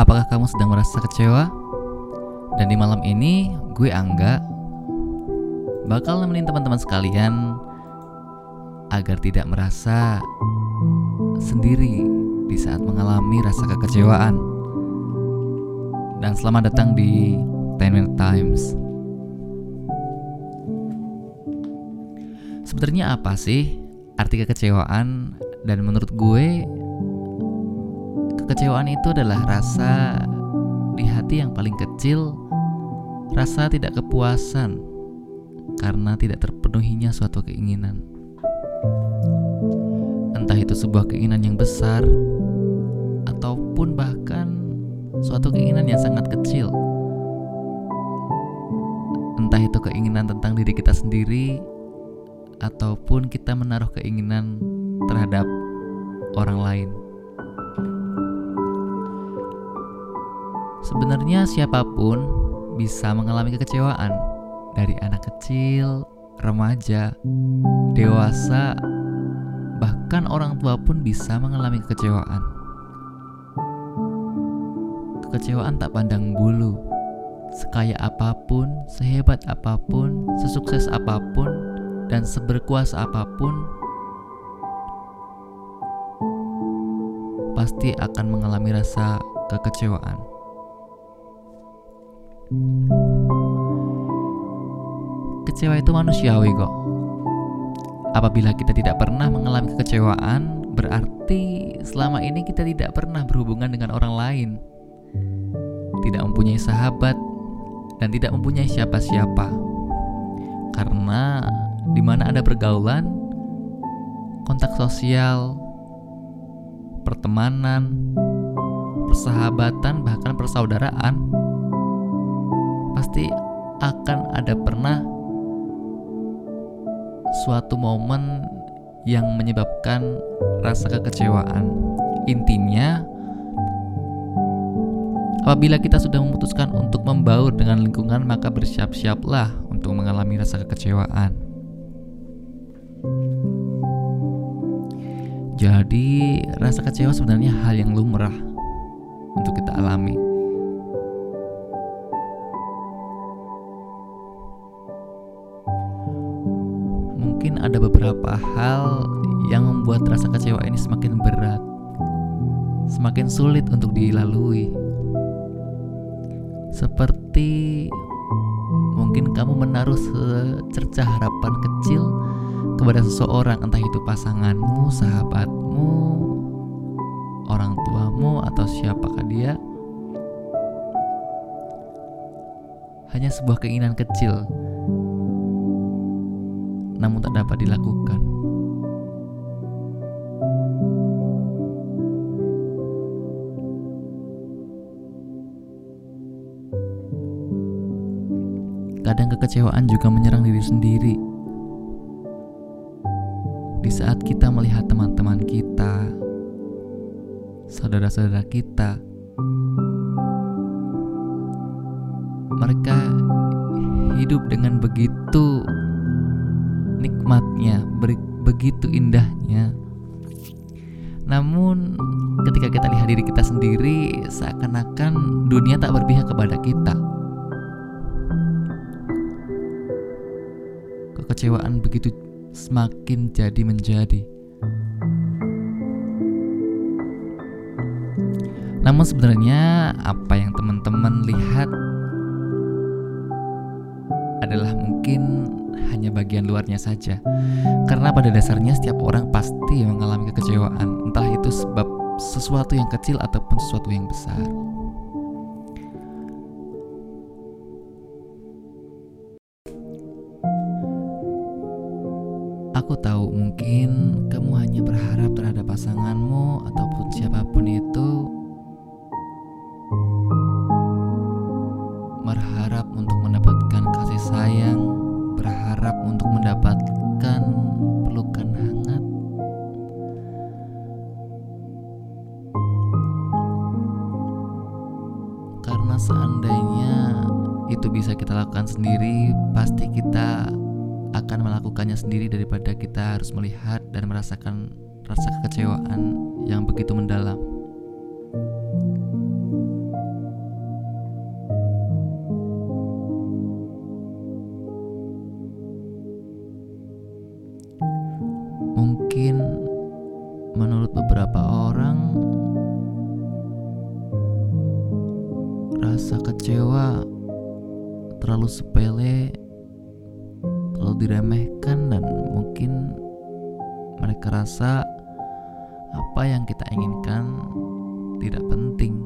Apakah kamu sedang merasa kecewa? Dan di malam ini, gue Angga bakal nemenin teman-teman sekalian agar tidak merasa sendiri di saat mengalami rasa kekecewaan. Dan selamat datang di Ten Minute Times. Sebenarnya apa sih arti kekecewaan? Dan menurut gue, kekecewaan itu adalah rasa di hati yang paling kecil, rasa tidak kepuasan karena tidak terpenuhinya suatu keinginan. Entah itu sebuah keinginan yang besar ataupun bahkan suatu keinginan yang sangat kecil. Entah itu keinginan tentang diri kita sendiri ataupun kita menaruh keinginan terhadap orang lain. Sebenarnya siapa pun bisa mengalami kekecewaan, dari anak kecil, remaja, dewasa, bahkan orang tua pun bisa mengalami kekecewaan. Kekecewaan tak pandang bulu, sekaya apa pun, sehebat apa pun, sesukses apa pun, dan seberkuasa apa pun, pasti akan mengalami rasa kekecewaan. Kecewa itu manusiawi kok. Apabila kita tidak pernah mengalami kekecewaan, berarti selama ini kita tidak pernah berhubungan dengan orang lain. Tidak mempunyai sahabat dan tidak mempunyai siapa-siapa. Karena di mana ada pergaulan, kontak sosial, pertemanan, persahabatan, bahkan persaudaraan, pasti akan ada pernah suatu momen yang menyebabkan rasa kekecewaan. Intinya, apabila kita sudah memutuskan untuk membaur dengan lingkungan, maka bersiap-siaplah untuk mengalami rasa kekecewaan. Jadi, rasa kecewa sebenarnya hal yang lumrah untuk kita alami. Mungkin ada beberapa hal yang membuat rasa kecewa ini semakin berat, semakin sulit untuk dilalui. Seperti mungkin kamu menaruh secercah harapan kecil kepada seseorang, entah itu pasanganmu, sahabatmu, orang tuamu, atau siapakah dia. Hanya sebuah keinginan kecil, namun tak dapat dilakukan. Kadang kekecewaan juga menyerang diri sendiri di saat kita melihat teman-teman kita, saudara-saudara kita, mereka hidup dengan begitu nikmatnya, begitu indahnya. Namun, ketika kita lihat diri kita sendiri, seakan-akan dunia tak berpihak kepada kita. Kekecewaan begitu semakin jadi menjadi. Namun sebenarnya apa yang teman-teman lihat adalah mungkin hanya bagian luarnya saja. Karena pada dasarnya setiap orang pasti mengalami kekecewaan, entah itu sebab sesuatu yang kecil ataupun sesuatu yang besar. Aku tahu mungkin kamu hanya berharap terhadap pasanganmu ataupun siapa pun itu Karena seandainya itu bisa kita lakukan sendiri, pasti kita akan melakukannya sendiri daripada kita harus melihat dan merasakan rasa kekecewaan yang begitu mendalam. Kecewa terlalu sepele terlalu diremehkan dan mungkin mereka rasa apa yang kita inginkan tidak penting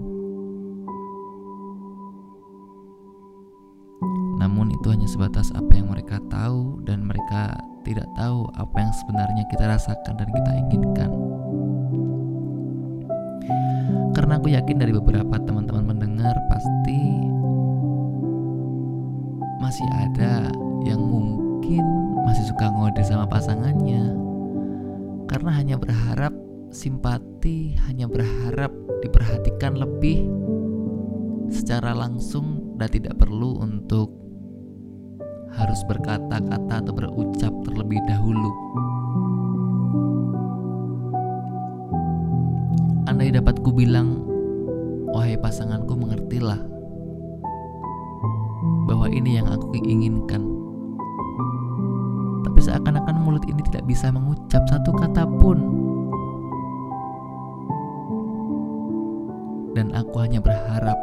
namun itu hanya sebatas apa yang mereka tahu dan mereka tidak tahu apa yang sebenarnya kita rasakan dan kita inginkan. Karena aku yakin dari beberapa teman-teman mendengar pasti masih ada yang mungkin masih suka ngode sama pasangannya karena hanya berharap simpati, hanya berharap diperhatikan lebih secara langsung dan tidak perlu untuk harus berkata-kata atau berucap terlebih dahulu. Andai dapat ku bilang, wahai pasanganku mengertilah bahwa ini yang aku inginkan. Tapi seakan-akan mulut ini tidak bisa mengucap satu kata pun. Dan aku hanya berharap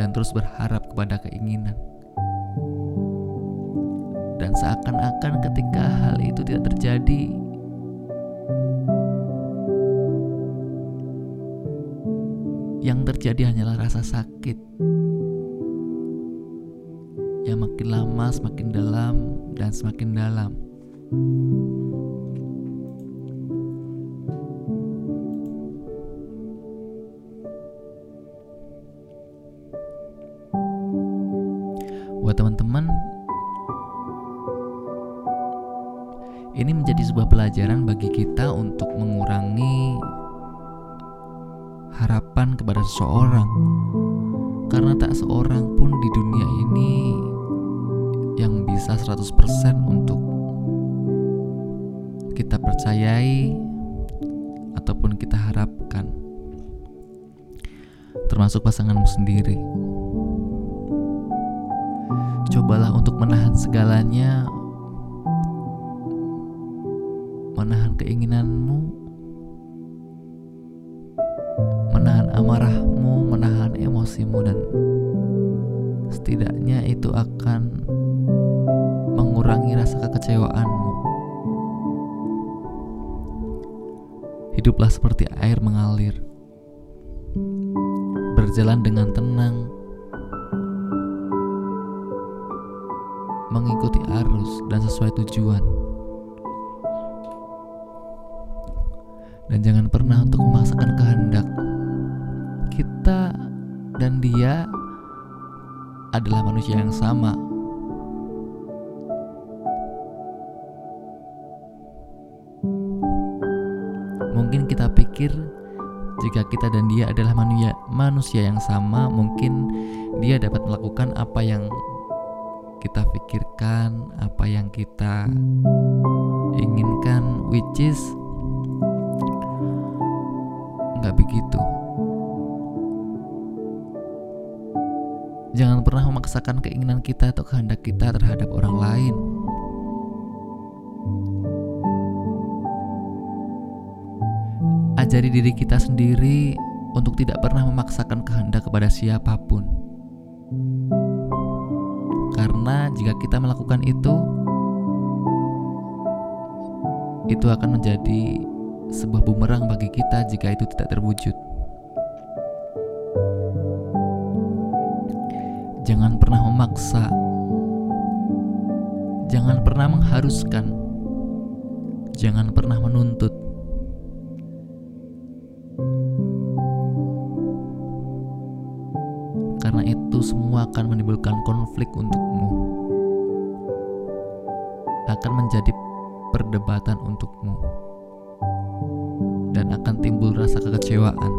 dan terus berharap kepada keinginan dan seakan-akan ketika hal itu tidak terjadi yang terjadi hanyalah rasa sakit makin lama semakin dalam dan semakin dalam buat teman-teman Ini menjadi sebuah pelajaran bagi kita untuk mengurangi harapan kepada seseorang. Karena tak seorang pun di dunia ini bisa 100% untuk kita percayai ataupun kita harapkan. Termasuk pasanganmu sendiri. Cobalah untuk menahan segalanya menahan keinginanmu, menahan amarahmu, menahan emosimu, dan setidaknya itu akan mengurangi rasa kekecewaanmu. Hiduplah seperti air mengalir, berjalan dengan tenang, mengikuti arus dan sesuai tujuan. dan jangan pernah untuk memaksakan kehendak. Kita dan dia adalah manusia yang sama. Mungkin kita pikir jika kita dan dia adalah manusia manusia yang sama, mungkin dia dapat melakukan apa yang kita pikirkan, apa yang kita inginkan, which is nggak begitu. Jangan pernah memaksakan keinginan kita atau kehendak kita terhadap orang lain. Ajari diri kita sendiri untuk tidak pernah memaksakan kehendak kepada siapa pun. Karena jika kita melakukan itu, itu akan menjadi sebuah bumerang bagi kita jika itu tidak terwujud. Jangan pernah memaksa, jangan pernah mengharuskan, jangan pernah menuntut. Akan menjadi perdebatan untukmu dan akan timbul rasa kekecewaan.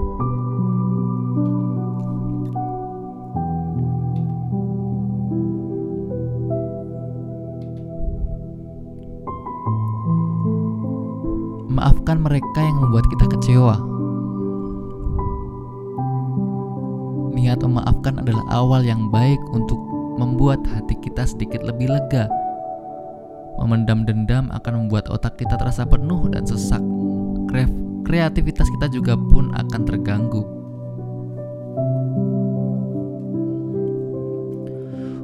Maafkan mereka yang membuat kita kecewa. Niat memaafkan adalah awal yang baik untuk membuat hati kita sedikit lebih lega. Memendam dendam akan membuat otak kita terasa penuh dan sesak. Kreativitas kita juga pun akan terganggu.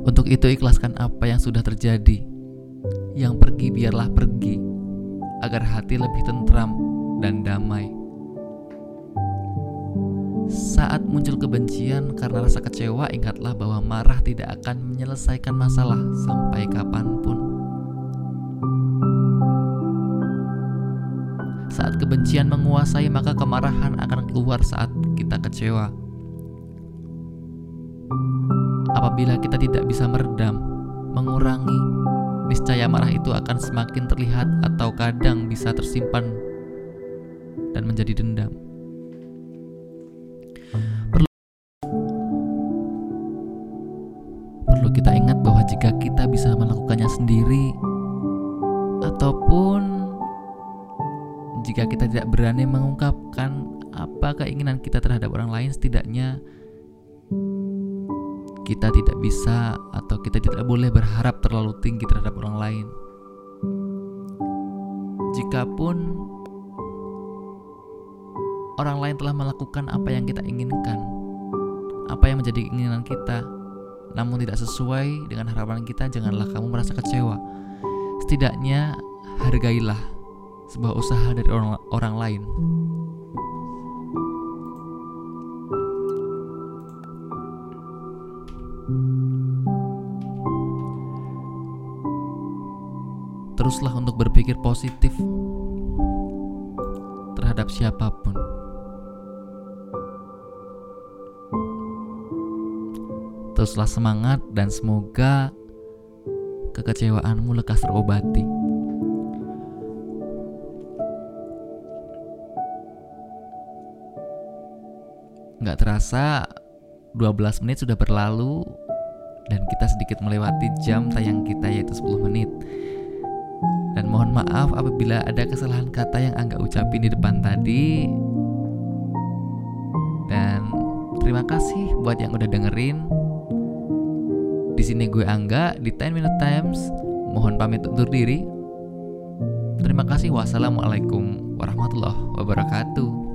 Untuk itu ikhlaskan apa yang sudah terjadi. Yang pergi biarlah pergi, agar hati lebih tentram dan damai. Saat muncul kebencian karena rasa kecewa, ingatlah bahwa marah tidak akan menyelesaikan masalah sampai kapan pun. Kebencian menguasai, maka kemarahan akan keluar saat kita kecewa. Apabila kita tidak bisa meredam, mengurangi, niscaya marah itu akan semakin terlihat atau kadang bisa tersimpan dan menjadi dendam. Perlu kita ingat bahwa jika kita bisa melakukannya sendiri, ataupun jika kita tidak berani mengungkapkan apa keinginan kita terhadap orang lain, setidaknya kita tidak bisa atau kita tidak boleh berharap terlalu tinggi terhadap orang lain. Jikapun orang lain telah melakukan apa yang kita inginkan, apa yang menjadi keinginan kita, namun tidak sesuai dengan harapan kita, janganlah kamu merasa kecewa. Setidaknya hargailah sebuah usaha dari orang, orang lain. Teruslah untuk berpikir positif terhadap siapa pun. Teruslah semangat dan semoga kekecewaanmu lekas terobati. Terasa 12 menit sudah berlalu dan kita sedikit melewati jam tayang kita yaitu 10 menit. Dan mohon maaf apabila ada kesalahan kata yang Angga ucapin di depan tadi. Dan terima kasih buat yang udah dengerin. Di sini gue Angga di 10 Minute Times. Mohon pamit undur diri. Terima kasih. Wassalamualaikum warahmatullahi wabarakatuh.